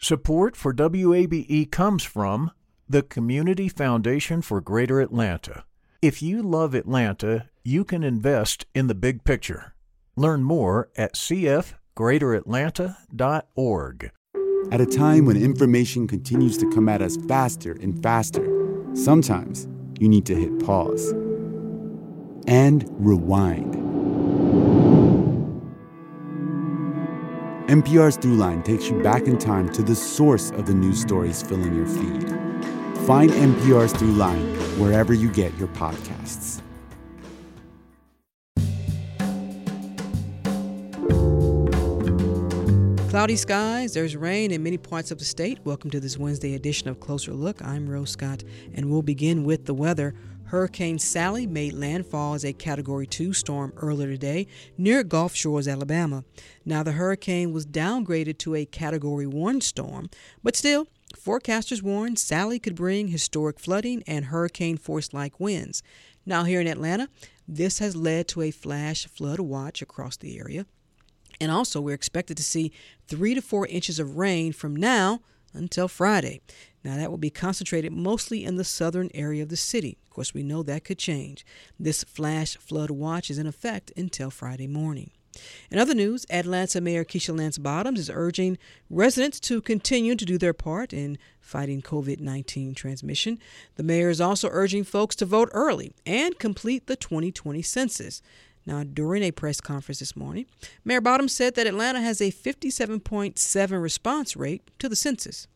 Support for WABE comes from the Community Foundation for Greater Atlanta. If you love Atlanta, you can invest in the big picture. Learn more at cfgreateratlanta.org. At a time when information continues to come at us faster and faster, sometimes you need to hit pause and rewind. NPR's Throughline takes you back in time to the source of the news stories filling your feed. Find NPR's Throughline wherever you get your podcasts. Cloudy skies, there's rain in many parts of the state. Welcome to this Wednesday edition of Closer Look. I'm Rose Scott, and we'll begin with the weather. Hurricane Sally made landfall as a Category 2 storm earlier today near Gulf Shores, Alabama. Now, the hurricane was downgraded to a Category 1 storm, but still, forecasters warn Sally could bring historic flooding and hurricane force like winds. Now, here in Atlanta, this has led to a flash flood watch across the area. And also, we're expected to see three to four inches of rain from now until Friday. Now, that will be concentrated mostly in the southern area of the city. Of course, we know that could change. This flash flood watch is in effect until Friday morning. In other news, Atlanta Mayor Keisha Lance Bottoms is urging residents to continue to do their part in fighting COVID 19 transmission. The mayor is also urging folks to vote early and complete the 2020 census. Now, during a press conference this morning, Mayor Bottoms said that Atlanta has a 57.7 response rate to the census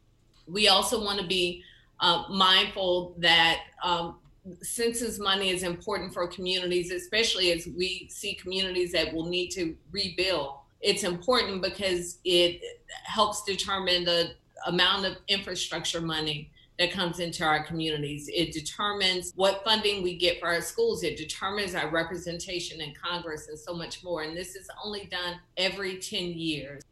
we also want to be uh, mindful that um, census money is important for communities, especially as we see communities that will need to rebuild. It's important because it helps determine the amount of infrastructure money that comes into our communities. It determines what funding we get for our schools. It determines our representation in Congress and so much more. And this is only done every 10 years.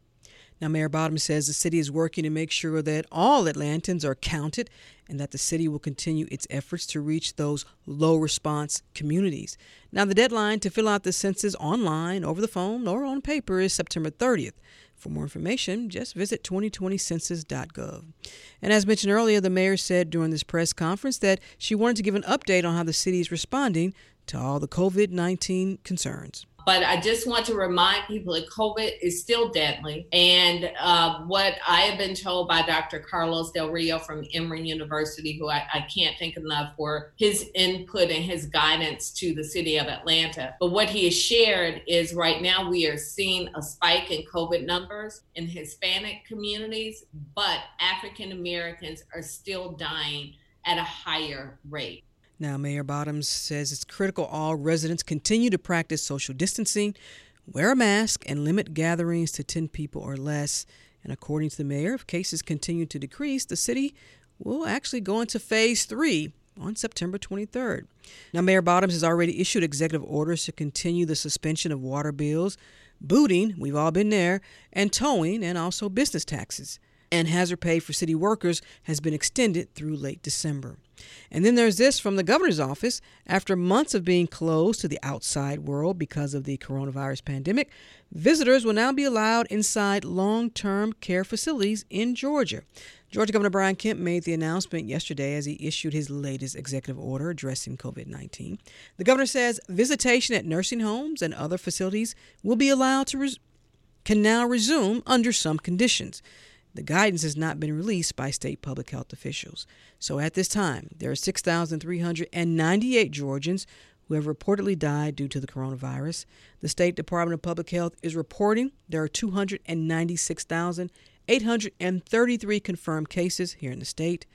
Now, Mayor Bottom says the city is working to make sure that all Atlantans are counted and that the city will continue its efforts to reach those low response communities. Now, the deadline to fill out the census online, over the phone, or on paper is September 30th. For more information, just visit 2020census.gov. And as mentioned earlier, the mayor said during this press conference that she wanted to give an update on how the city is responding to all the COVID 19 concerns. But I just want to remind people that COVID is still deadly. And uh, what I have been told by Dr. Carlos Del Rio from Emory University, who I, I can't think enough for his input and his guidance to the city of Atlanta. But what he has shared is right now we are seeing a spike in COVID numbers in Hispanic communities, but African Americans are still dying at a higher rate. Now, Mayor Bottoms says it's critical all residents continue to practice social distancing, wear a mask, and limit gatherings to 10 people or less. And according to the mayor, if cases continue to decrease, the city will actually go into phase three on September 23rd. Now, Mayor Bottoms has already issued executive orders to continue the suspension of water bills, booting, we've all been there, and towing, and also business taxes. And hazard pay for city workers has been extended through late December. And then there's this from the governor's office. After months of being closed to the outside world because of the coronavirus pandemic, visitors will now be allowed inside long term care facilities in Georgia. Georgia Governor Brian Kemp made the announcement yesterday as he issued his latest executive order addressing COVID 19. The governor says visitation at nursing homes and other facilities will be allowed to res- can now resume under some conditions. The guidance has not been released by state public health officials. So at this time, there are 6,398 Georgians who have reportedly died due to the coronavirus. The State Department of Public Health is reporting there are 296,833 confirmed cases here in the state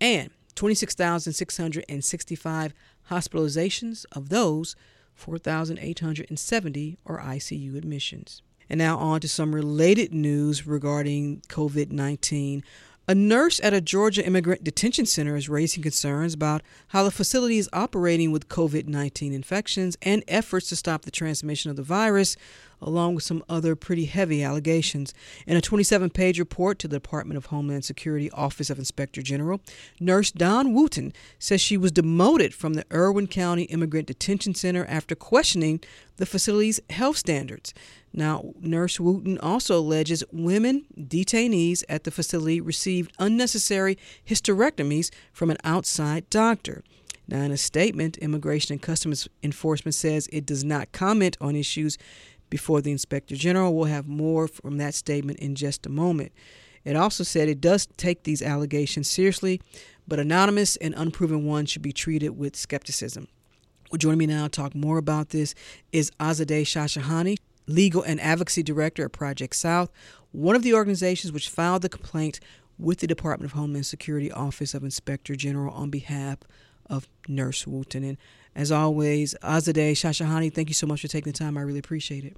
and 26,665 hospitalizations. Of those, 4,870 are ICU admissions. And now on to some related news regarding COVID 19. A nurse at a Georgia immigrant detention center is raising concerns about how the facility is operating with COVID 19 infections and efforts to stop the transmission of the virus, along with some other pretty heavy allegations. In a 27 page report to the Department of Homeland Security Office of Inspector General, Nurse Dawn Wooten says she was demoted from the Irwin County Immigrant Detention Center after questioning the facility's health standards. Now, Nurse Wooten also alleges women detainees at the facility received unnecessary hysterectomies from an outside doctor. Now, in a statement, Immigration and Customs Enforcement says it does not comment on issues before the Inspector General. We'll have more from that statement in just a moment. It also said it does take these allegations seriously, but anonymous and unproven ones should be treated with skepticism. Well, joining me now to talk more about this is Azadeh Shahshahani, Legal and Advocacy Director at Project South, one of the organizations which filed the complaint with the Department of Homeland Security Office of Inspector General on behalf of Nurse Wooten. And as always, Azadeh Shahshahani, thank you so much for taking the time. I really appreciate it.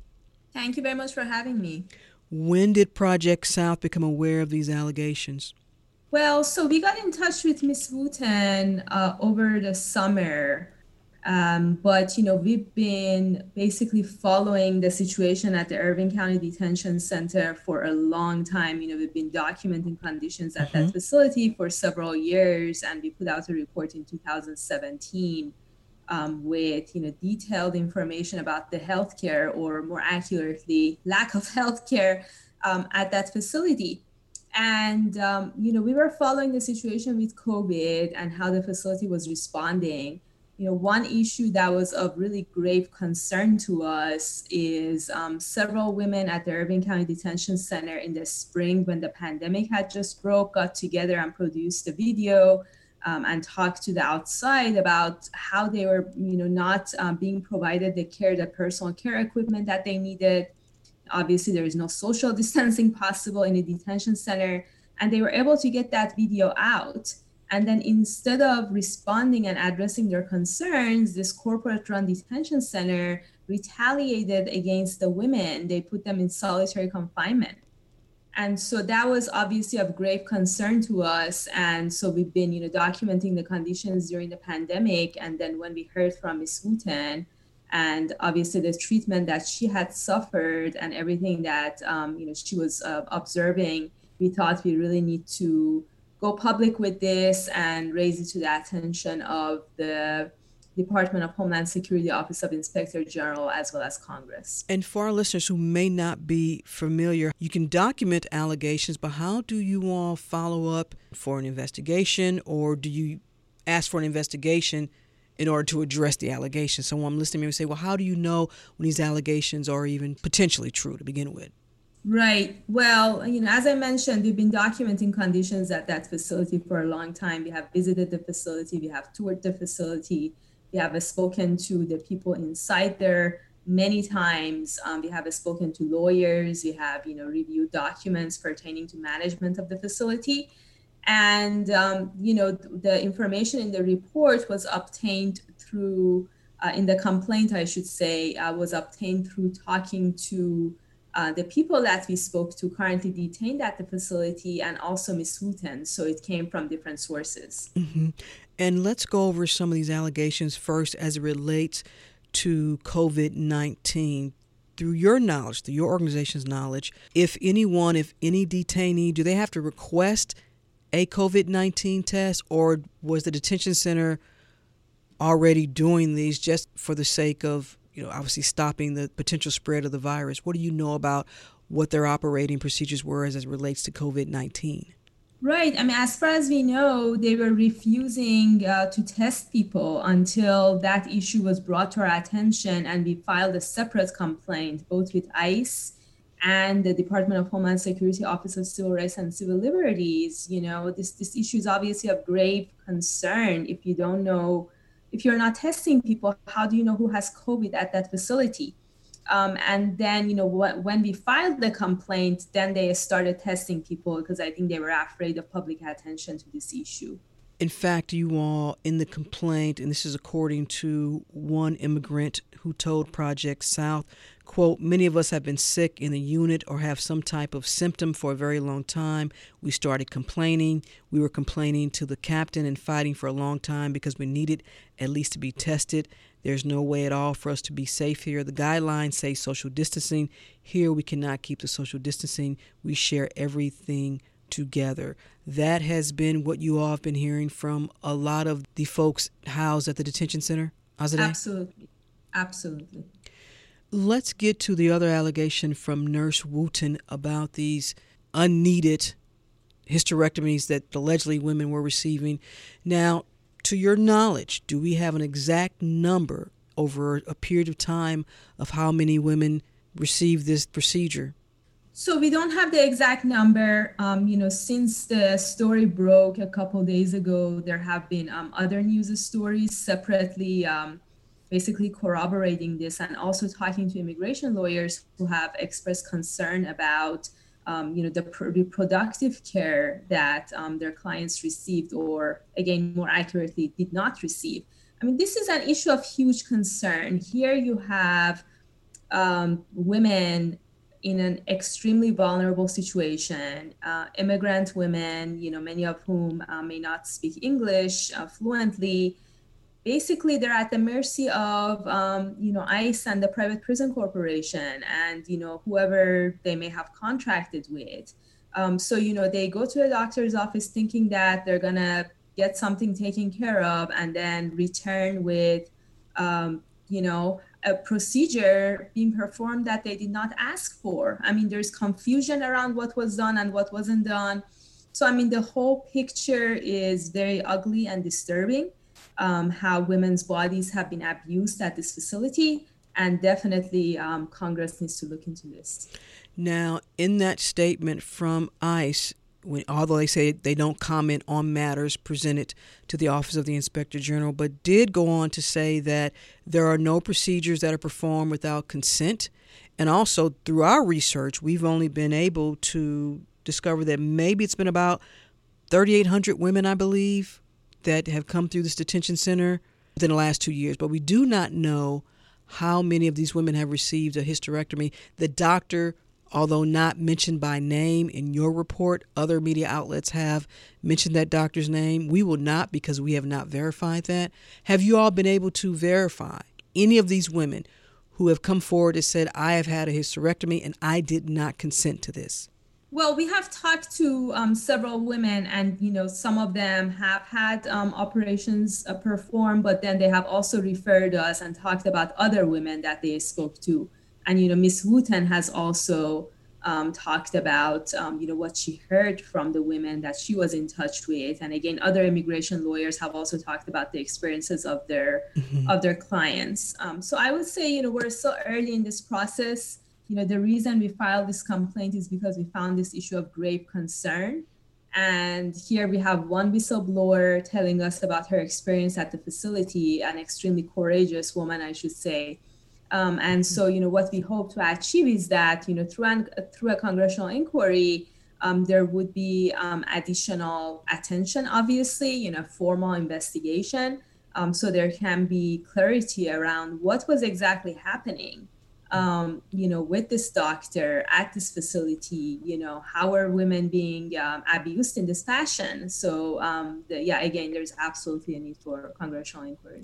Thank you very much for having me. When did Project South become aware of these allegations? Well, so we got in touch with Miss Wooten uh, over the summer. Um, but you know, we've been basically following the situation at the Irwin County Detention Center for a long time. You know, we've been documenting conditions at mm-hmm. that facility for several years, and we put out a report in 2017 um, with you know detailed information about the healthcare, or more accurately, lack of healthcare um, at that facility. And um, you know, we were following the situation with COVID and how the facility was responding you know, one issue that was of really grave concern to us is um, several women at the Irwin County Detention Center in the spring when the pandemic had just broke got together and produced a video um, and talk to the outside about how they were, you know, not um, being provided the care, the personal care equipment that they needed. Obviously, there is no social distancing possible in a detention center, and they were able to get that video out and then instead of responding and addressing their concerns, this corporate run detention center retaliated against the women. They put them in solitary confinement. And so that was obviously of grave concern to us. And so we've been, you know, documenting the conditions during the pandemic. And then when we heard from Ms. Wooten, and obviously the treatment that she had suffered and everything that um, you know she was uh, observing, we thought we really need to go public with this and raise it to the attention of the Department of Homeland Security Office of Inspector General as well as Congress. And for our listeners who may not be familiar, you can document allegations, but how do you all follow up for an investigation or do you ask for an investigation in order to address the allegations? So I'm listening to say, well, how do you know when these allegations are even potentially true to begin with? Right. Well, you know, as I mentioned, we've been documenting conditions at that facility for a long time. We have visited the facility, we have toured the facility, we have spoken to the people inside there many times. Um, we have spoken to lawyers, we have, you know, reviewed documents pertaining to management of the facility. And, um, you know, the information in the report was obtained through, uh, in the complaint, I should say, uh, was obtained through talking to uh, the people that we spoke to currently detained at the facility and also Ms. Wooten. So it came from different sources. Mm-hmm. And let's go over some of these allegations first as it relates to COVID 19. Through your knowledge, through your organization's knowledge, if anyone, if any detainee, do they have to request a COVID 19 test or was the detention center already doing these just for the sake of you know, obviously stopping the potential spread of the virus. What do you know about what their operating procedures were as it relates to COVID 19? Right. I mean, as far as we know, they were refusing uh, to test people until that issue was brought to our attention, and we filed a separate complaint both with ICE and the Department of Homeland Security Office of Civil Rights and Civil Liberties. You know, this this issue is obviously of grave concern if you don't know if you're not testing people, how do you know who has COVID at that facility? Um, and then, you know, wh- when we filed the complaint, then they started testing people because I think they were afraid of public attention to this issue. In fact, you all, in the complaint, and this is according to one immigrant who told Project South, quote, many of us have been sick in the unit or have some type of symptom for a very long time. We started complaining. We were complaining to the captain and fighting for a long time because we needed at least to be tested. There's no way at all for us to be safe here. The guidelines say social distancing. Here we cannot keep the social distancing. We share everything together. That has been what you all have been hearing from a lot of the folks housed at the detention center. Azadeh? Absolutely. Absolutely. Let's get to the other allegation from Nurse Wooten about these unneeded hysterectomies that allegedly women were receiving. Now, to your knowledge, do we have an exact number over a period of time of how many women receive this procedure? So we don't have the exact number. Um, you know, since the story broke a couple days ago, there have been um, other news stories separately, um, basically corroborating this, and also talking to immigration lawyers who have expressed concern about, um, you know, the reproductive care that um, their clients received, or again, more accurately, did not receive. I mean, this is an issue of huge concern. Here you have um, women in an extremely vulnerable situation. Uh, immigrant women, you know, many of whom uh, may not speak English uh, fluently, basically they're at the mercy of, um, you know, ICE and the private prison corporation and, you know, whoever they may have contracted with. Um, so, you know, they go to a doctor's office thinking that they're to get something taken care of and then return with, um, you know, a procedure being performed that they did not ask for. I mean, there's confusion around what was done and what wasn't done. So, I mean, the whole picture is very ugly and disturbing. Um, how women's bodies have been abused at this facility, and definitely um, Congress needs to look into this. Now, in that statement from ICE, when, although they say they don't comment on matters presented to the Office of the Inspector General, but did go on to say that there are no procedures that are performed without consent. And also, through our research, we've only been able to discover that maybe it's been about 3,800 women, I believe, that have come through this detention center within the last two years. But we do not know how many of these women have received a hysterectomy. The doctor although not mentioned by name in your report, other media outlets have mentioned that doctor's name. We will not because we have not verified that. Have you all been able to verify any of these women who have come forward and said, I have had a hysterectomy and I did not consent to this? Well, we have talked to um, several women, and you know, some of them have had um, operations uh, performed, but then they have also referred us and talked about other women that they spoke to. And you know miss wooten has also um, talked about um, you know what she heard from the women that she was in touch with. And again other immigration lawyers have also talked about the experiences of their mm-hmm. of their clients. Um, so i would say you know we're so early in this process you know the reason we filed this complaint is because we found this issue of grave concern. And here we have one whistleblower telling us about her experience at the facility an extremely courageous woman i should say. Um, and so, you know, what we hope to achieve is that, you know, through, an, through a congressional inquiry, um, there would be um, additional attention, obviously, you know, formal investigation. Um, so there can be clarity around what was exactly happening, um, you know, with this doctor at this facility, you know, how are women being um, abused in this fashion? So, the, yeah, again, there's absolutely a need for congressional inquiry.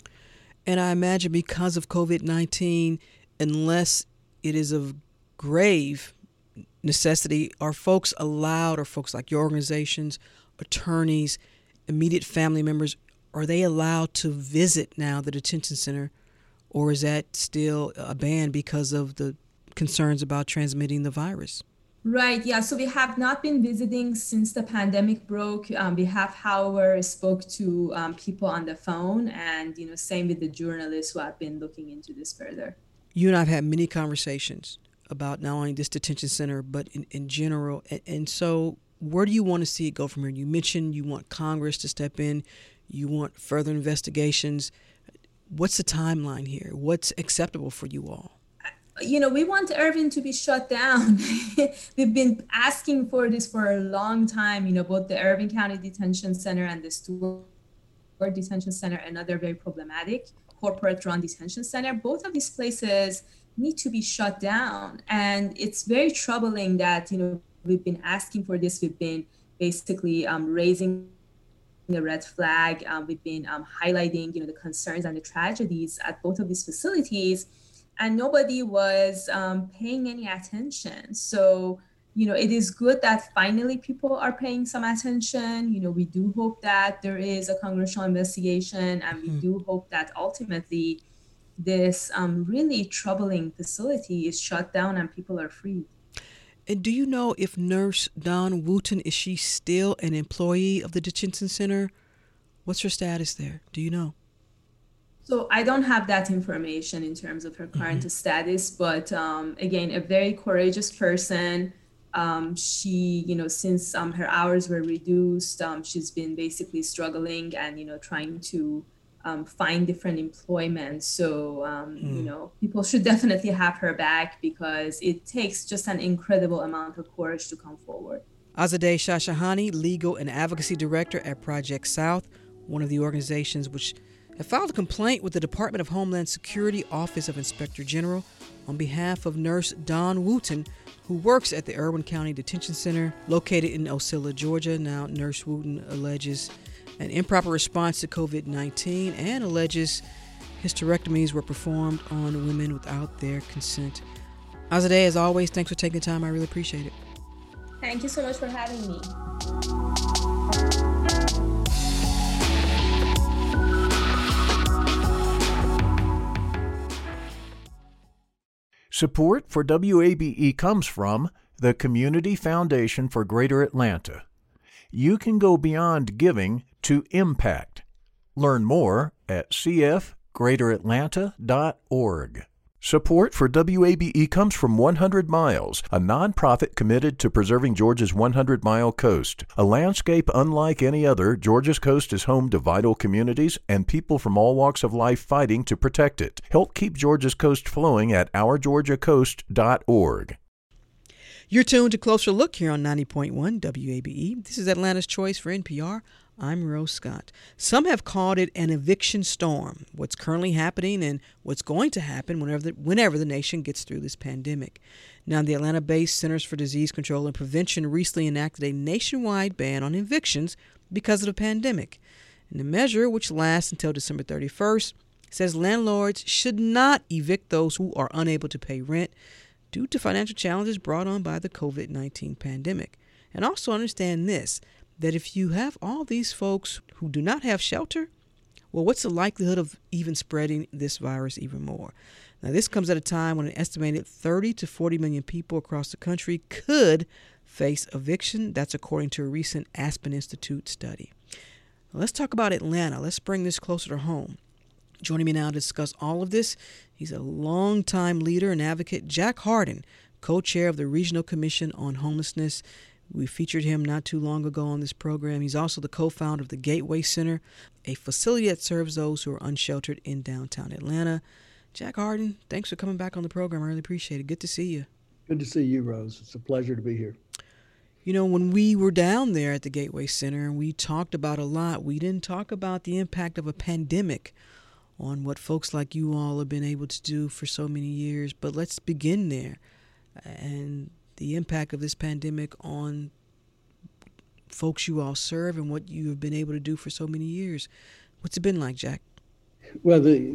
And I imagine because of COVID 19, unless it is of grave necessity, are folks allowed, or folks like your organizations, attorneys, immediate family members, are they allowed to visit now the detention center? Or is that still a ban because of the concerns about transmitting the virus? Right. Yeah. So we have not been visiting since the pandemic broke. Um, we have, however, spoke to um, people on the phone, and you know, same with the journalists who have been looking into this further. You and I've had many conversations about not only this detention center, but in, in general. And, and so, where do you want to see it go from here? You mentioned you want Congress to step in. You want further investigations. What's the timeline here? What's acceptable for you all? you know, we want Irwin to be shut down. We've been asking for this for a long time, you know, both the Irwin County Detention Center and the Stewart Detention Center, another very problematic corporate run detention center. Both of these places need to be shut down. And it's very troubling that, you know, we've been asking for this. We've been basically um, raising the red flag. Um, we've been um, highlighting, you know, the concerns and the tragedies at both of these facilities, and nobody was um, paying any attention. So, you know, it is good that finally people are paying some attention. You know, we do hope that there is a congressional investigation, and we mm-hmm. do hope that ultimately this um, really troubling facility is shut down and people are freed. And do you know if Nurse Dawn Wooten is she still an employee of the detention center? What's her status there? Do you know? So I don't have that information in terms of her current mm-hmm. status, but um, again, a very courageous person. Um, she, you know, since um, her hours were reduced, um, she's been basically struggling and you know trying to um, find different employment. So, um, mm. you hmm. know, people should definitely have her back because it takes just an incredible amount of courage to come forward. Azadeh Shahshahani, Legal and Advocacy Director at Project South, one of the organizations which have filed a complaint with the Department of Homeland Security Office of Inspector General on behalf of nurse Dawn Wooten, who works at the Irwin County Detention Center located in Ocilla, Georgia. Now, Nurse Wooten alleges an improper response to COVID 19 and alleges hysterectomies were performed on women without their consent. Azadeh, as always, thanks for taking the time. I really appreciate it. Thank you so much for having me. Support for WABE comes from the Community Foundation for Greater Atlanta. You can go beyond giving to impact. Learn more at cfgreateratlanta.org. Support for WABE comes from 100 Miles, a nonprofit committed to preserving Georgia's 100 mile coast. A landscape unlike any other, Georgia's coast is home to vital communities and people from all walks of life fighting to protect it. Help keep Georgia's coast flowing at ourgeorgiacoast.org. You're tuned to Closer Look here on 90.1 WABE. This is Atlanta's Choice for NPR. I'm Rose Scott. Some have called it an eviction storm, what's currently happening and what's going to happen whenever the, whenever the nation gets through this pandemic. Now, the Atlanta based Centers for Disease Control and Prevention recently enacted a nationwide ban on evictions because of the pandemic. And the measure, which lasts until December 31st, says landlords should not evict those who are unable to pay rent due to financial challenges brought on by the COVID 19 pandemic. And also understand this that if you have all these folks who do not have shelter, well, what's the likelihood of even spreading this virus even more? Now, this comes at a time when an estimated 30 to 40 million people across the country could face eviction. That's according to a recent Aspen Institute study. Now, let's talk about Atlanta. Let's bring this closer to home. Joining me now to discuss all of this, he's a longtime leader and advocate, Jack Hardin, co chair of the Regional Commission on Homelessness we featured him not too long ago on this program. He's also the co founder of the Gateway Center, a facility that serves those who are unsheltered in downtown Atlanta. Jack Hardin, thanks for coming back on the program. I really appreciate it. Good to see you. Good to see you, Rose. It's a pleasure to be here. You know, when we were down there at the Gateway Center and we talked about a lot, we didn't talk about the impact of a pandemic on what folks like you all have been able to do for so many years. But let's begin there. And the impact of this pandemic on folks you all serve and what you have been able to do for so many years. What's it been like, Jack? Well, the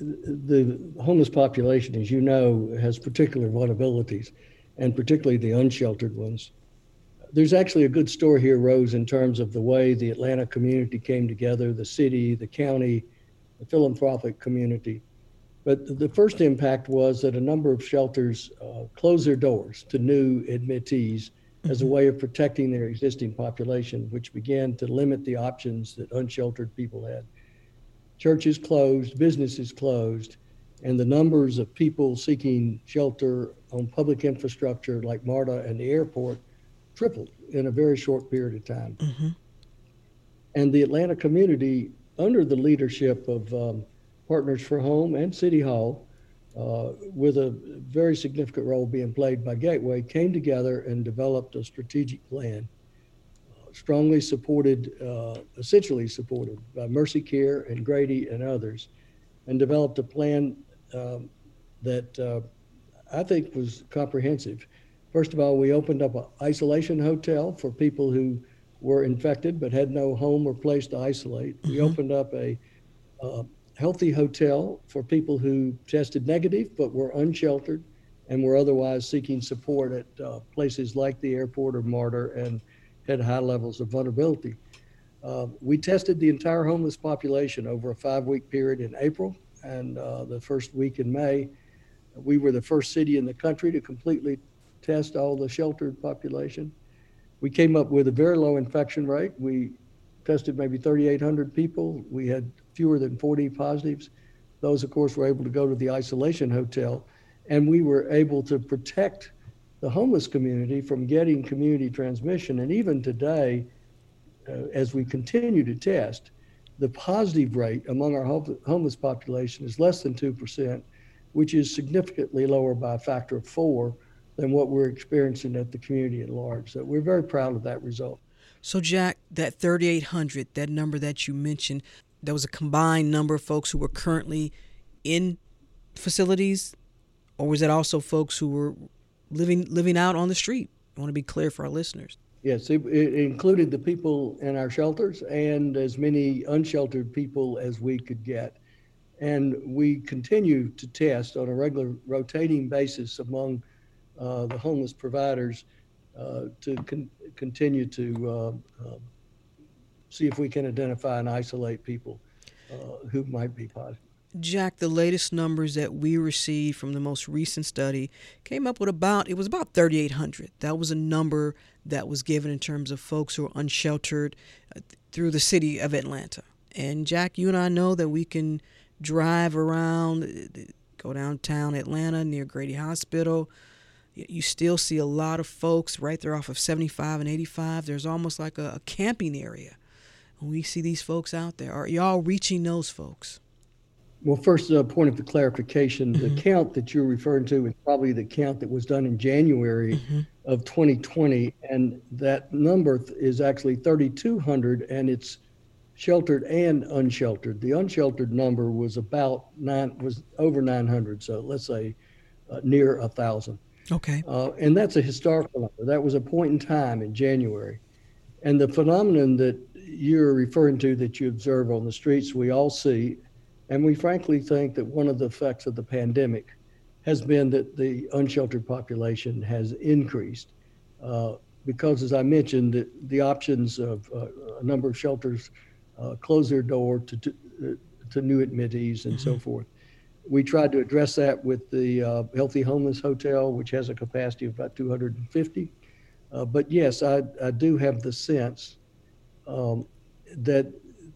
the homeless population, as you know, has particular vulnerabilities, and particularly the unsheltered ones. There's actually a good story here, Rose, in terms of the way the Atlanta community came together, the city, the county, the philanthropic community but the first impact was that a number of shelters uh, closed their doors to new admittees as a mm-hmm. way of protecting their existing population, which began to limit the options that unsheltered people had. Churches closed, businesses closed, and the numbers of people seeking shelter on public infrastructure like MARTA and the airport tripled in a very short period of time. Mm-hmm. And the Atlanta community, under the leadership of um, Partners for Home and City Hall, uh, with a very significant role being played by Gateway, came together and developed a strategic plan uh, strongly supported, uh, essentially supported by Mercy Care and Grady and others, and developed a plan um, that uh, I think was comprehensive. First of all, we opened up an isolation hotel for people who were infected but had no home or place to isolate. Mm-hmm. We opened up a uh, healthy hotel for people who tested negative but were unsheltered and were otherwise seeking support at uh, places like the airport or MARTA and had high levels of vulnerability. Uh, we tested the entire homeless population over a five week period in April and uh, the first week in May. We were the first city in the country to completely test all the sheltered population. We came up with a very low infection rate. We tested maybe 3,800 people. We had fewer than 40 positives. Those, of course, were able to go to the isolation hotel. And we were able to protect the homeless community from getting community transmission. And even today, uh, as we continue to test, the positive rate among our homeless population is less than 2%, which is significantly lower by a factor of four than what we're experiencing at the community at large. So we're very proud of that result. So, Jack, that 3,800, that number that you mentioned, that was a combined number of folks who were currently in facilities, or was that also folks who were living living out on the street? I want to be clear for our listeners. Yes, it, it, included the people in our shelters and as many unsheltered people as we could get. And we continue to test on a regular rotating basis among uh, the homeless providers to con- continue to uh, um, see if we can identify and isolate people uh, who might be positive. Jack, the latest numbers that we received from the most recent study came up with about it was about 3,800. That was a number that was given in terms of folks who are unsheltered uh, through the city of Atlanta. And Jack, you and I know that we can drive around, uh, go downtown Atlanta near Grady Hospital. You still see a lot of folks right there off of 75 and 85. There's almost like a, a camping area. we see these folks out there. Are y'all reaching those folks? Well, first, a uh, point of clarification: mm-hmm. the count that you're referring to is probably the count that was done in January mm-hmm. of 2020, and that number is actually 3,200, and it's sheltered and unsheltered. The unsheltered number was about nine, was over 900, so let's say uh, near a thousand. Okay. Uh, and that's a historical number. That was a point in time in January, and the phenomenon that you're referring to that you observe on the streets, we all see and we frankly think that one of the effects of the pandemic has been that the unsheltered population has increased. Uh, because, as I mentioned, the, the options of uh, a number of shelters uh, close their door to, to, uh, to new admittees and mm-hmm. so forth. We tried to address that with the uh, Healthy Homeless Hotel, which has a capacity of about 250. Uh, but yes, I, I do have the sense um, that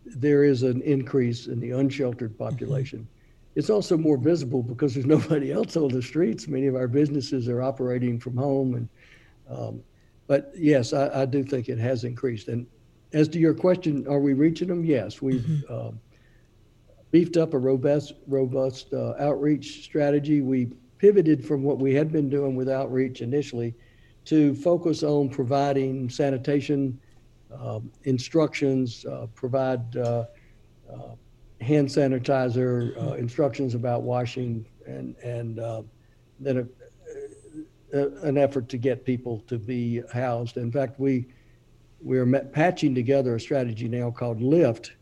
there is an increase in the unsheltered mm-hmm. population. It's also more visible because there's nobody else on the streets. Many of our businesses are operating from home, and um, but yes, I, I, do think it has increased. And as to your question, are we reaching them? Yes, we've mm-hmm. uh, beefed up a robust, robust uh, outreach strategy. We pivoted from what we had been doing with outreach initially to focus on providing sanitation um, instructions, uh, provide uh, uh, hand sanitizer, instructions about washing, and and then a, a, an effort to get people to be housed. In fact, we we're met, patching together a strategy now called Lift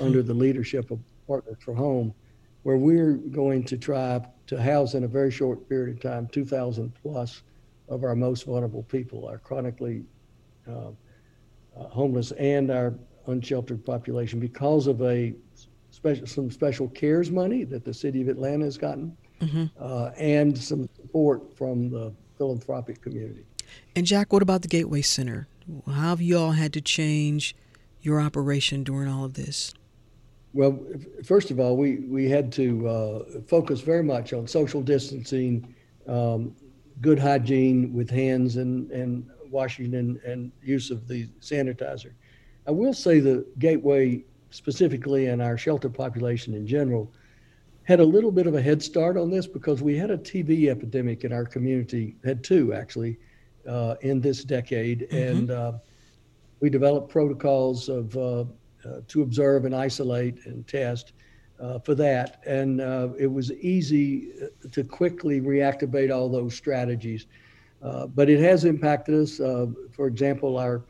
under the leadership of Partners for Home, where we're going to try to house in a very short period of time 2,000 plus of our most vulnerable people, our chronically uh, uh, homeless and our unsheltered population because of a special some special cares money that the city of Atlanta has gotten, mm-hmm. uh, and some support from the philanthropic community. And Jack, what about the Gateway Center? How have you all had to change your operation during all of this? Well, first of all, we, we had to uh, focus very much on social distancing, um, good hygiene with hands and, and washing and, and use of the sanitizer. I will say the Gateway, specifically and our shelter population in general, had a little bit of a head start on this because we had a TB epidemic in our community, had two actually, uh, in this decade. Mm-hmm. And uh, we developed protocols of uh, uh, to observe and isolate and test uh, for that, and uh, it was easy to quickly reactivate all those strategies. Uh, but it has impacted us. Uh, for example, our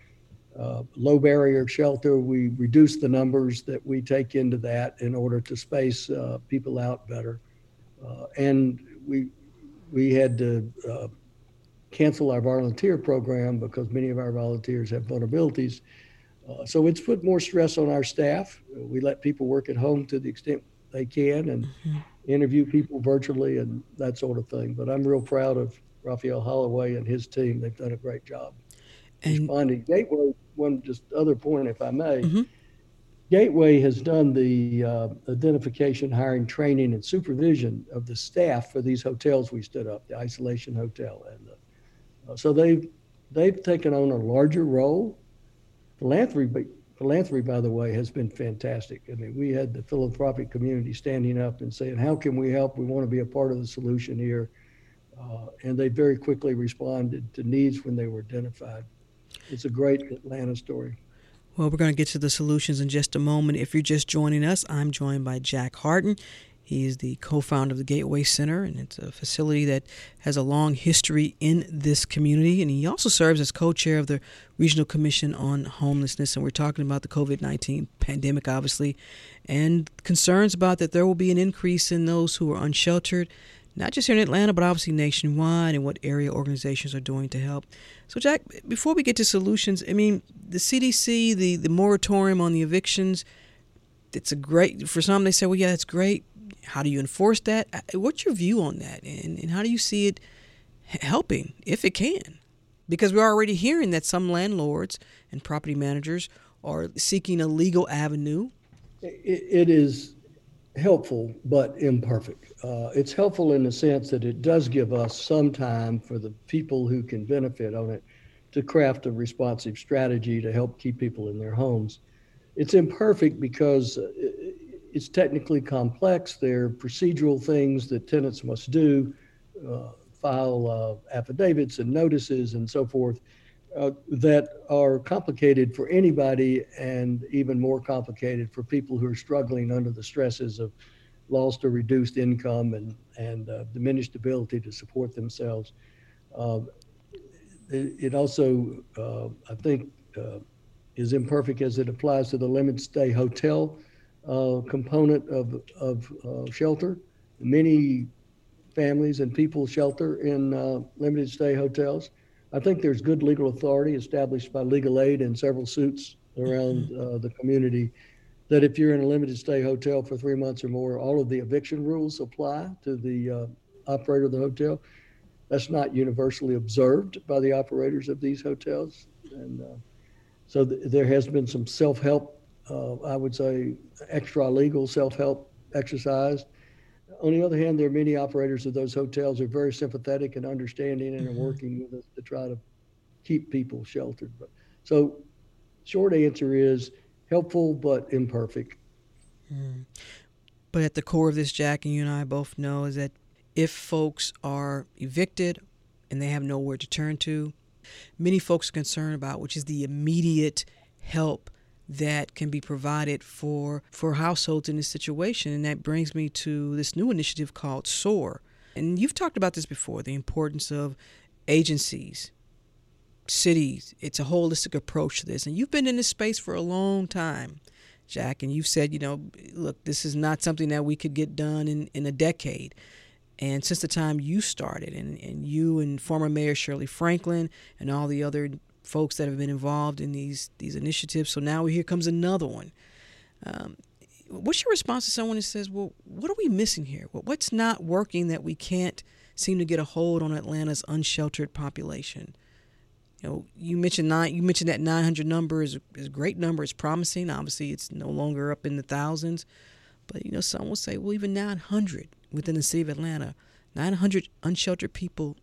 low barrier shelter, we reduced the numbers that we take into that in order to space people out better, and we we had to cancel our volunteer program because many of our volunteers have vulnerabilities. Uh, so it's put more stress on our staff. We let people work at home to the extent they can and mm-hmm. interview people virtually and that sort of thing. But I'm real proud of Raphael Holloway and his team. They've done a great job and, responding. Gateway, one just other point, if I may. Mm-hmm. Gateway has done the uh, identification, hiring, training, and supervision of the staff for these hotels we stood up, the isolation hotel and the uh, so they've they've taken on a larger role. Philanthropy, philanthropy, by the way, has been fantastic. I mean, we had the philanthropic community standing up and saying, "How can we help? We want to be a part of the solution here." Uh, and they very quickly responded to needs when they were identified. It's a great Atlanta story. Well, we're going to get to the solutions in just a moment. If you're just joining us, I'm joined by Jack Hardin. He is the co founder of the Gateway Center, and it's a facility that has a long history in this community. And he also serves as co chair of the Regional Commission on Homelessness. And we're talking about the COVID 19 pandemic, obviously, and concerns about that there will be an increase in those who are unsheltered, not just here in Atlanta, but obviously nationwide, and what area organizations are doing to help. So, Jack, before we get to solutions, I mean, the CDC, the, the moratorium on the evictions, it's a great, for some, they say, well, yeah, that's great how do you enforce that? Uh, what's your view on that? And, and how do you see it helping, if it can? Because we're already hearing that some landlords and property managers are seeking a legal avenue. it is helpful, but imperfect. Uh, it's helpful in the sense that it does give us some time for the people who can benefit on it to craft a responsive strategy to help keep people in their homes. It's imperfect because uh, it's technically complex. There are procedural things that tenants must do, uh, file uh, affidavits and notices and so forth, uh, that are complicated for anybody and even more complicated for people who are struggling under the stresses of lost or reduced income and, and uh, diminished ability to support themselves. Uh, it, it, also, uh, I think, is imperfect as it applies to the limited stay hotel uh, component of, of uh, shelter. Many families and people shelter in uh, limited stay hotels. I think there's good legal authority established by legal aid in several suits around uh, the community that if you're in a limited stay hotel for three months or more, all of the eviction rules apply to the uh, operator of the hotel. That's not universally observed by the operators of these hotels. And uh, so th- there has been some self help uh, I would say, extra legal self help exercise. On the other hand, there are many operators of those hotels who are very sympathetic and understanding and mm-hmm. are working with us to try to keep people sheltered. But so, short answer is helpful but imperfect. Mm. But at the core of this, Jack and you and I both know is that if folks are evicted and they have nowhere to turn to, many folks are concerned about, which is the immediate help that can be provided for for households in this situation. And that brings me to this new initiative called SOAR. And you've talked about this before the importance of agencies cities. It's a holistic approach to this. And you've been in this space for a long time Jack. And you've said you know look this is not something that we could get done in in a decade. And since the time you started and, and you and former mayor shirley franklin and all the other folks that have been involved in these these initiatives. So now here comes another one. Um, what's your response to someone that says, "Well, what are we missing here? What's not working that we can't seem to get a hold on Atlanta's unsheltered population?" You know, you mentioned nine. You mentioned that 900 number is, is a great number. It's promising. Obviously, it's no longer up in the thousands, but you know, some will say, well, even 900 within the city of Atlanta, 900 unsheltered people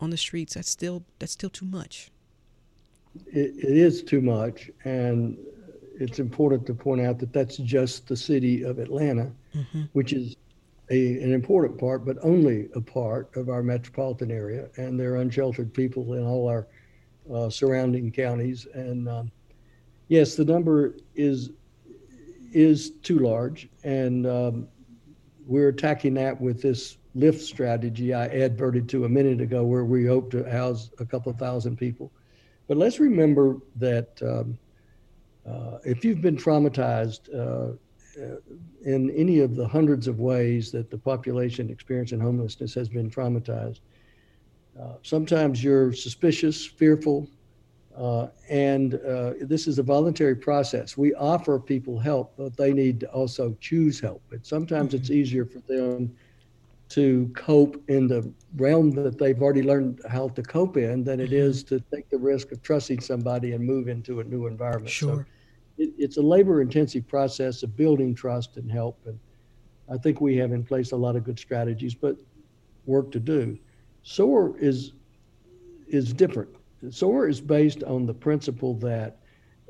on the streets. That's still that's still too much it, it is too much, and it's important to point out that that's just the city of Atlanta, mm-hmm. which is a, an important part, but only a part of our metropolitan area. And there are unsheltered people in all our uh, surrounding counties. And um, yes, the number is is too large, and um, we're attacking that with this lift strategy I adverted to a minute ago, where we hope to house a couple thousand people. But let's remember that um, uh, if you've been traumatized uh, uh, in any of the hundreds of ways that the population experiencing homelessness has been traumatized, uh, sometimes you're suspicious, fearful, uh, and uh, this is a voluntary process. We offer people help, but they need to also choose help. And sometimes mm-hmm. it's easier for them to cope in the realm that they've already learned how to cope in than it is mm-hmm. to take the risk of trusting somebody and move into a new environment. Sure. So it, it's a labor intensive process of building trust and help. And I think we have in place a lot of good strategies, but work to do. SOAR is is different. SOAR is based on the principle that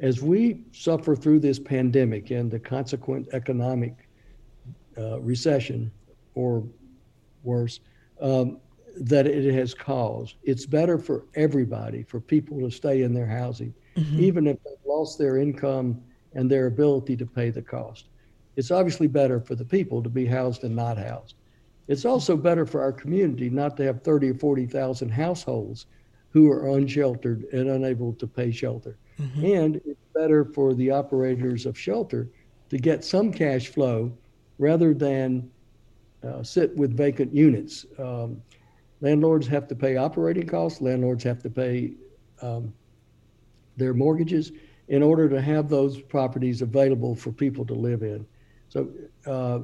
as we suffer through this pandemic and the consequent economic uh, recession, or worse, um, that it has caused, it's better for everybody for people to stay in their housing, mm-hmm. even if they've lost their income and their ability to pay the cost. It's obviously better for the people to be housed and not housed. It's also better for our community not to have 30 or 40,000 households who are unsheltered and unable to pay shelter. Mm-hmm. And it's better for the operators of shelter to get some cash flow rather than uh, sit with vacant units. Um, landlords have to pay operating costs, landlords have to pay um, their mortgages in order to have those properties available for people to live in. So uh,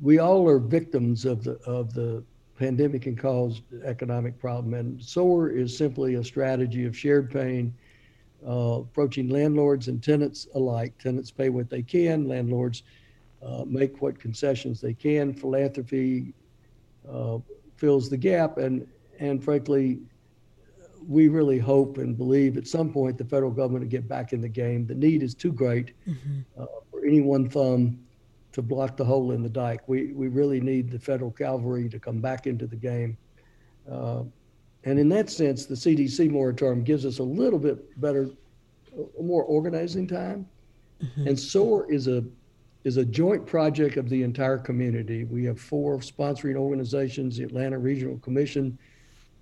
we all are victims of the of the pandemic and caused economic problem. And SOAR is simply a strategy of shared pain, uh, approaching landlords and tenants alike. Tenants pay what they can, landlords uh, make what concessions they can. Philanthropy uh, fills the gap, and and frankly, we really hope and believe at some point the federal government will get back in the game. The need is too great mm-hmm. Uh, for any one thumb to block the hole in the dike. We, we really need the federal cavalry to come back into the game. Uh, and in that sense, the CDC moratorium gives us a little bit better, more organizing time. Mm-hmm. And SOAR is a is a joint project of the entire community. We have four sponsoring organizations: the Atlanta Regional Commission,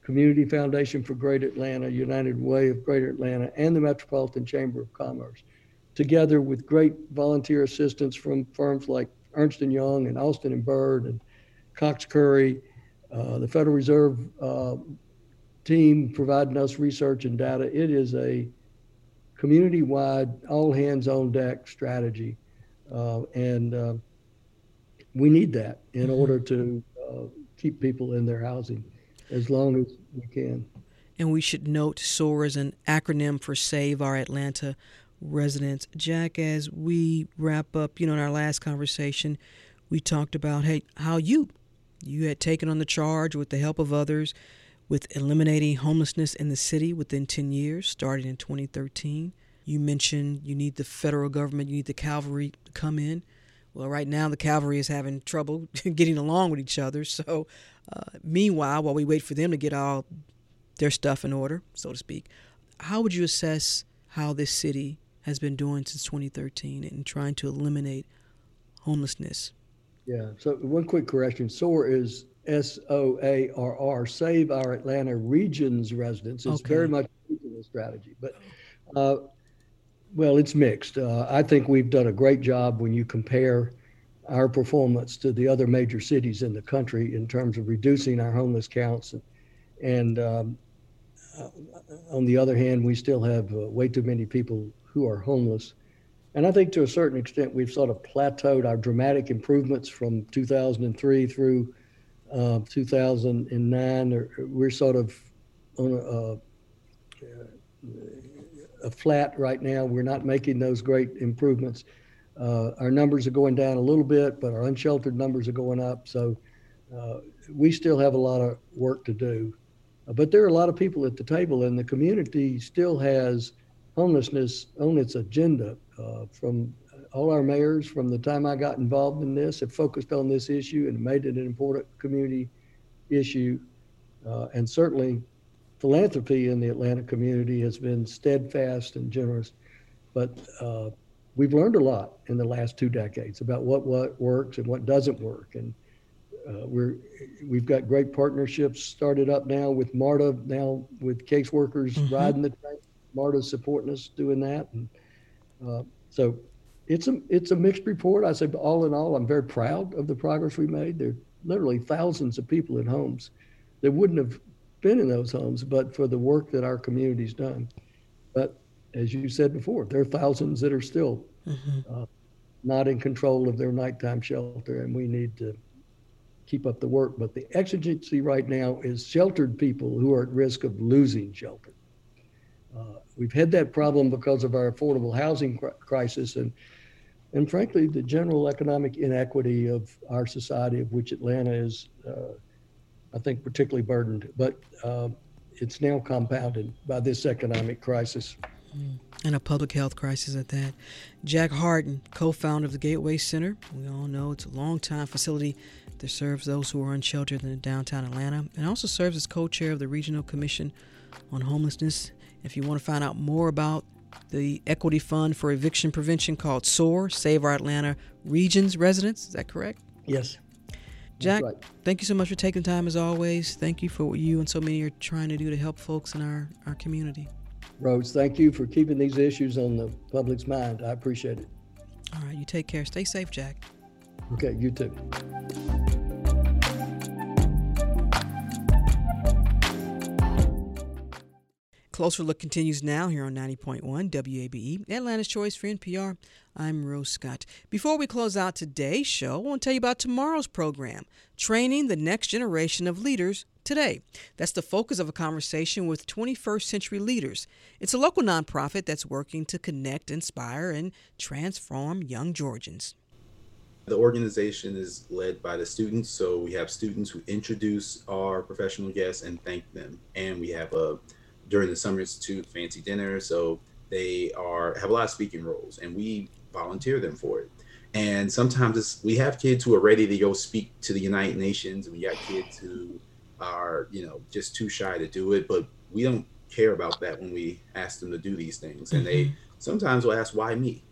Community Foundation for Greater Atlanta, United Way of Greater Atlanta, and the Metropolitan Chamber of Commerce together with great volunteer assistance from firms like Ernst & Young and Alston and Bird and Cox Curry, uh, the Federal Reserve uh, team providing us research and data. It is a community-wide, all hands on deck strategy, uh, and uh, we need that in mm-hmm. order to uh, keep people in their housing as long as we can. And we should note SOAR is an acronym for Save Our Atlanta residents. Jack, as we wrap up, you know, in our last conversation, we talked about hey, how you you had taken on the charge with the help of others with eliminating homelessness in the city within 10 years, starting in 2013. You mentioned you need the federal government, you need the cavalry to come in. Well, right now the cavalry is having trouble getting along with each other. So, uh, meanwhile, while we wait for them to get all their stuff in order, so to speak, how would you assess how this city has been doing since 2013 in trying to eliminate homelessness. Yeah. So one quick correction: SOAR is S O A R R. Save Our Atlanta Regions Residents. It's okay. very much a regional strategy, but uh, well, it's mixed. Uh, I think we've done a great job when you compare our performance to the other major cities in the country in terms of reducing our homeless counts and, and um, uh, on the other hand, we still have uh, way too many people who are homeless. And I think to a certain extent, we've sort of plateaued our dramatic improvements from 2003 through uh, 2009. We're sort of on a, a, flat right now. We're not making those great improvements. Uh, our numbers are going down a little bit, but our unsheltered numbers are going up. So uh, we still have a lot of work to do. but there are a lot of people at the table, and the community still has homelessness on its agenda. Uh, from all our mayors, from the time I got involved in this, have focused on this issue and made it an important community issue. Uh, and certainly, philanthropy in the Atlanta community has been steadfast and generous. But uh, we've learned a lot in the last two decades about what what works and what doesn't work, and uh, we're we've got great partnerships started up now with MARTA now with caseworkers mm-hmm. riding the train. MARTA's supporting us doing that, and uh, so it's a it's a mixed report. I say, all in all, I'm very proud of the progress we made. There are literally thousands of people in homes that wouldn't have been in those homes, but for the work that our community's done. But as you said before, there are thousands that are still mm-hmm. uh, not in control of their nighttime shelter, and we need to keep up the work. But the exigency right now is sheltered people who are at risk of losing shelter. Uh, we've had that problem because of our affordable housing cr- crisis and and frankly the general economic inequity of our society, of which Atlanta is, uh, I think, particularly burdened. But uh, it's now compounded by this economic crisis. And a public health crisis at that. Jack Hardin, co founder of the Gateway Center. We all know it's a long time facility that serves those who are unsheltered in downtown Atlanta and also serves as co chair of the Regional Commission on Homelessness. If you want to find out more about the equity fund for eviction prevention called SOAR, Save Our Atlanta Regions Residents, is that correct? Yes. Jack, right. thank you so much for taking time as always. Thank you for what you and so many are trying to do to help folks in our, our community. Rose, thank you for keeping these issues on the public's mind. I appreciate it. All right, you take care. Stay safe, Jack. Okay, you too. Closer Look continues now here on 90.1 WABE, Atlanta's Choice for NPR. I'm Rose Scott. Before we close out today's show, I want to tell you about tomorrow's program, Training the Next Generation of Leaders Today. That's the focus of a conversation with 21st century leaders. It's a local nonprofit that's working to connect, inspire, and transform young Georgians. The organization is led by the students, so we have students who introduce our professional guests and thank them. And we have a during the Summer Institute fancy dinner. So they are have a lot of speaking roles, and we volunteer them for it. And sometimes we have kids who are ready to go speak to the United Nations, and we got kids who are you know just too shy to do it. But we don't care about that when we ask them to do these things, and they mm-hmm. sometimes will ask, "Why me?"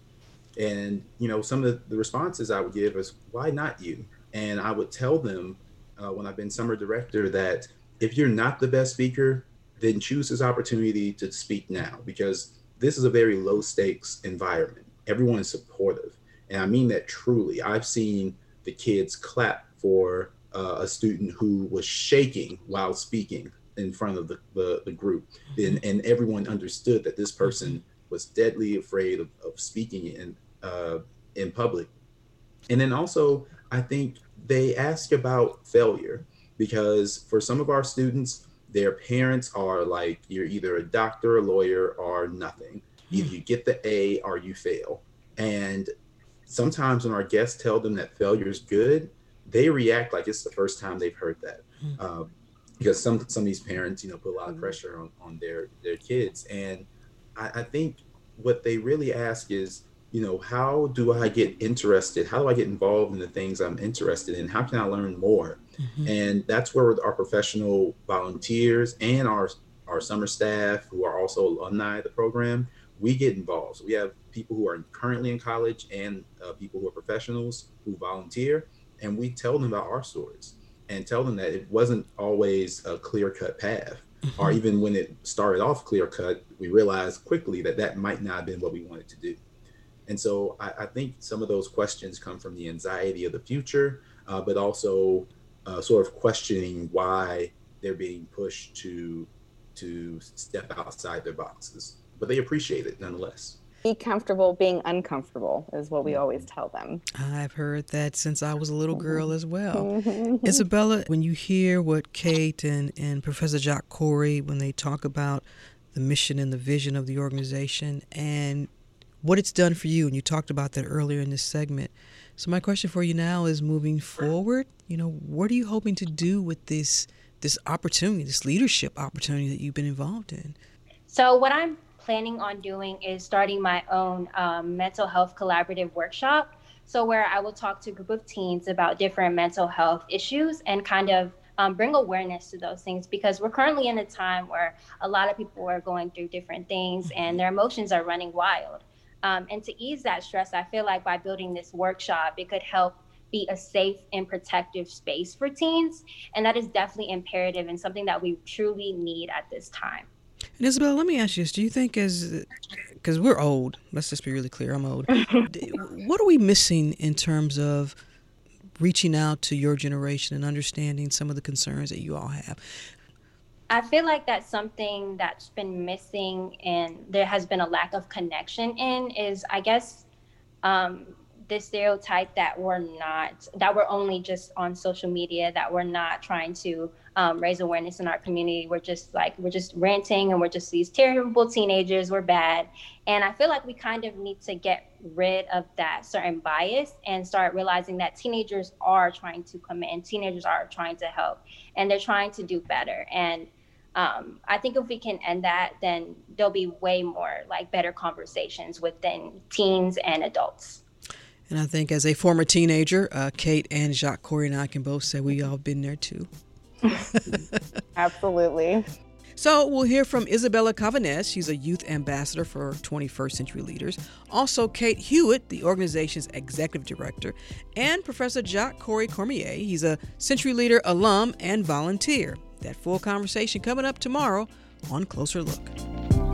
And you know, some of the, the responses I would give is, "Why not you?" And I would tell them uh, when I've been summer director that if you're not the best speaker, then choose this opportunity to speak now because this is a very low stakes environment. Everyone is supportive. And I mean that truly. I've seen the kids clap for uh, a student who was shaking while speaking in front of the, the, the group. And, and everyone understood that this person was deadly afraid of, of speaking in, uh, in public. And then also, I think they ask about failure because for some of our students, their parents are like you're either a doctor a lawyer or nothing. Hmm. Either you get the a or you fail. And sometimes when our guests tell them that failure is good they react like it's the first time they've heard that. Hmm. Um, because some some of these parents you know put a lot of hmm. pressure on, on their their kids. And I, I think what they really ask is you know how do i get interested? How do i get involved in the things i'm interested in? How can i learn more Mm-hmm. And that's where our professional volunteers and our our summer staff who are also alumni of the program, we get involved. So we have people who are currently in college and uh, people who are professionals who volunteer, and we tell them about our stories and tell them that it wasn't always a clear cut path. Mm-hmm. Or even when it started off clear cut, we realized quickly that that might not have been what we wanted to do. And so I, I think some of those questions come from the anxiety of the future, uh, but also uh, sort of questioning why they're being pushed to to step outside their boxes, but they appreciate it nonetheless. Be comfortable being uncomfortable is what we mm-hmm. always tell them. I've heard that since I was a little girl as well. Mm-hmm. Isabella, when you hear what Kate and, and Professor Jacques Corey, when they talk about the mission and the vision of the organization and what it's done for you, and you talked about that earlier in this segment, so my question for you now is moving forward, you know, what are you hoping to do with this this opportunity, this leadership opportunity that you've been involved in? So what I'm planning on doing is starting my own um, mental health collaborative workshop. So where I will talk to a group of teens about different mental health issues and kind of um, bring awareness to those things because we're currently in a time where a lot of people are going through different things and their emotions are running wild. Um, and to ease that stress, I feel like by building this workshop, it could help be a safe and protective space for teens. And that is definitely imperative and something that we truly need at this time. And Isabel, let me ask you this: Do you think, as because we're old, let's just be really clear, I'm old. what are we missing in terms of reaching out to your generation and understanding some of the concerns that you all have? I feel like that's something that's been missing, and there has been a lack of connection in. Is I guess um, this stereotype that we're not that we're only just on social media that we're not trying to um, raise awareness in our community. We're just like we're just ranting and we're just these terrible teenagers. We're bad. And i feel like we kind of need to get rid of that certain bias and start realizing that teenagers are trying to come in. Teenagers are trying to help and they're trying to do better. And um, I think if we can end that, then there'll be way more like better conversations within teens and adults. And I think as a former teenager, uh, Kate and Jacques Corey and I can both say we all been there too. Absolutely. So we'll hear from Isabella Cavanez. She's a youth ambassador for 21st Century Leaders. Also, Kate Hewitt, the organization's executive director, and Professor Jacques Corey Cormier. He's a Century Leader alum and volunteer. That full conversation coming up tomorrow on Closer Look.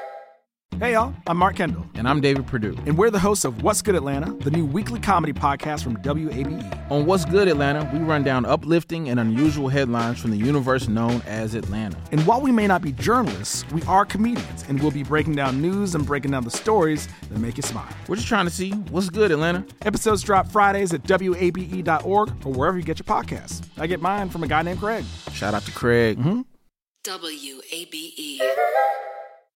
Hey, y'all, I'm Mark Kendall. And I'm David Perdue. And we're the hosts of What's Good Atlanta, the new weekly comedy podcast from WABE. On What's Good Atlanta, we run down uplifting and unusual headlines from the universe known as Atlanta. And while we may not be journalists, we are comedians, and we'll be breaking down news and breaking down the stories that make you smile. We're just trying to see what's good, Atlanta. Episodes drop Fridays at WABE.org or wherever you get your podcasts. I get mine from a guy named Craig. Shout out to Craig. Mm-hmm. WABE.